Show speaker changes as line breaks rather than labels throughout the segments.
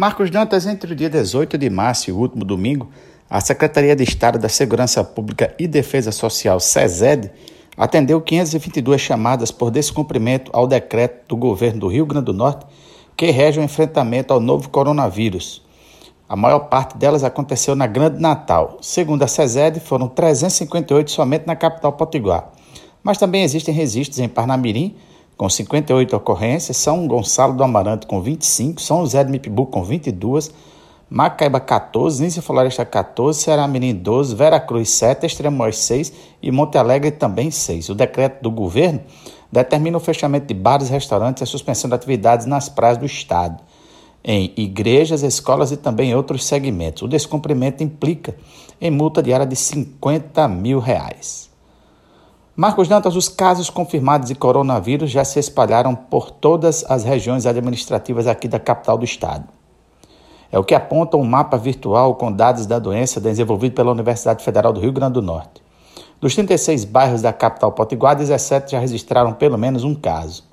Marcos Dantas, entre o dia 18 de março e o último domingo, a Secretaria de Estado da Segurança Pública e Defesa Social, SESED, atendeu 522 chamadas por descumprimento ao decreto do governo do Rio Grande do Norte que rege o enfrentamento ao novo coronavírus. A maior parte delas aconteceu na Grande Natal. Segundo a SESED, foram 358 somente na capital potiguar. Mas também existem registros em Parnamirim, com 58 ocorrências, São Gonçalo do Amaranto com 25, São José de Mipibu com 22, Macaíba 14, Nícia Floresta 14, Ceará Mirim 12, Vera Cruz 7, Extremóis 6 e Monte Alegre também 6. O decreto do governo determina o fechamento de bares, restaurantes e a suspensão de atividades nas praias do estado, em igrejas, escolas e também outros segmentos. O descumprimento implica em multa diária de 50 mil reais. Marcos Dantas, os casos confirmados de coronavírus já se espalharam por todas as regiões administrativas aqui da capital do estado. É o que aponta um mapa virtual com dados da doença desenvolvido pela Universidade Federal do Rio Grande do Norte. Dos 36 bairros da capital potiguar, 17 já registraram pelo menos um caso.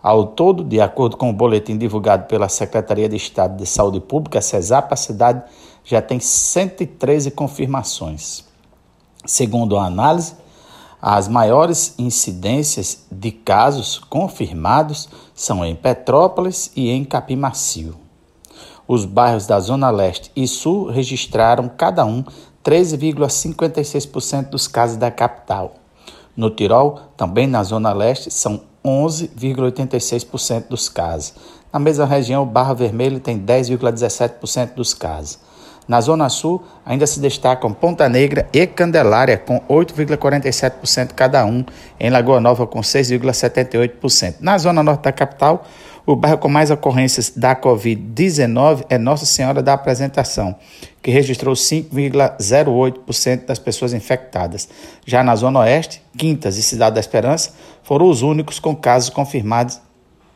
Ao todo, de acordo com o boletim divulgado pela Secretaria de Estado de Saúde Pública, CESAP, a cidade já tem 113 confirmações. Segundo a análise, as maiores incidências de casos confirmados são em Petrópolis e em Capimacio. Os bairros da Zona Leste e Sul registraram cada um 13,56% dos casos da capital. No Tirol, também na Zona Leste, são 11,86% dos casos. Na mesma região, o Barra Vermelho tem 10,17% dos casos. Na Zona Sul, ainda se destacam Ponta Negra e Candelária, com 8,47% cada um, em Lagoa Nova, com 6,78%. Na Zona Norte da capital, o bairro com mais ocorrências da Covid-19 é Nossa Senhora da Apresentação, que registrou 5,08% das pessoas infectadas. Já na Zona Oeste, Quintas e Cidade da Esperança foram os únicos com casos confirmados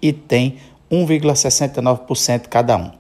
e tem 1,69% cada um.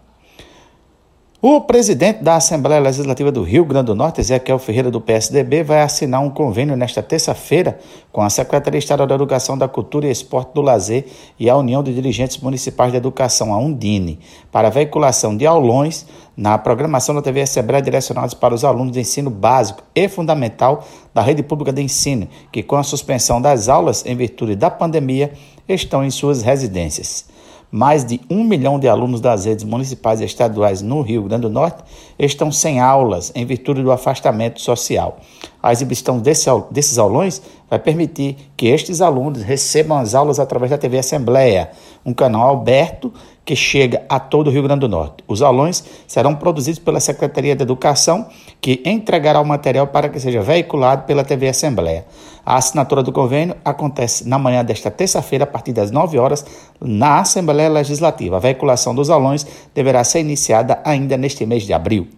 O presidente da Assembleia Legislativa do Rio Grande do Norte, Ezequiel Ferreira, do PSDB, vai assinar um convênio nesta terça-feira com a Secretaria Estadual da Educação, da Cultura e Esporte do Lazer e a União de Dirigentes Municipais de Educação, a Undine, para a veiculação de aulões na programação da TV Assembleia direcionados para os alunos de ensino básico e fundamental da rede pública de ensino, que com a suspensão das aulas em virtude da pandemia estão em suas residências mais de um milhão de alunos das redes municipais e estaduais no Rio Grande do Norte estão sem aulas em virtude do afastamento social. A exibição desse, desses aulões vai permitir que estes alunos recebam as aulas através da TV Assembleia, um canal aberto que chega a todo o Rio Grande do Norte. Os aulões serão produzidos pela Secretaria de Educação, que entregará o material para que seja veiculado pela TV Assembleia. A assinatura do convênio acontece na manhã desta terça-feira, a partir das 9 horas, na Assembleia Legislativa. A veiculação dos aulões deverá ser iniciada ainda neste mês de abril.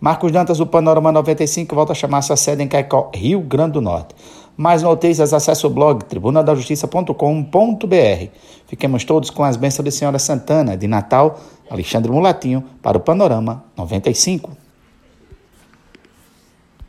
Marcos Dantas, do Panorama 95, volta a chamar sua sede em Caicó, Rio Grande do Norte. Mais notícias, acesse o blog tribunadajustiça.com.br. Fiquemos todos com as bênçãos de Senhora Santana, de Natal, Alexandre Mulatinho, para o Panorama 95.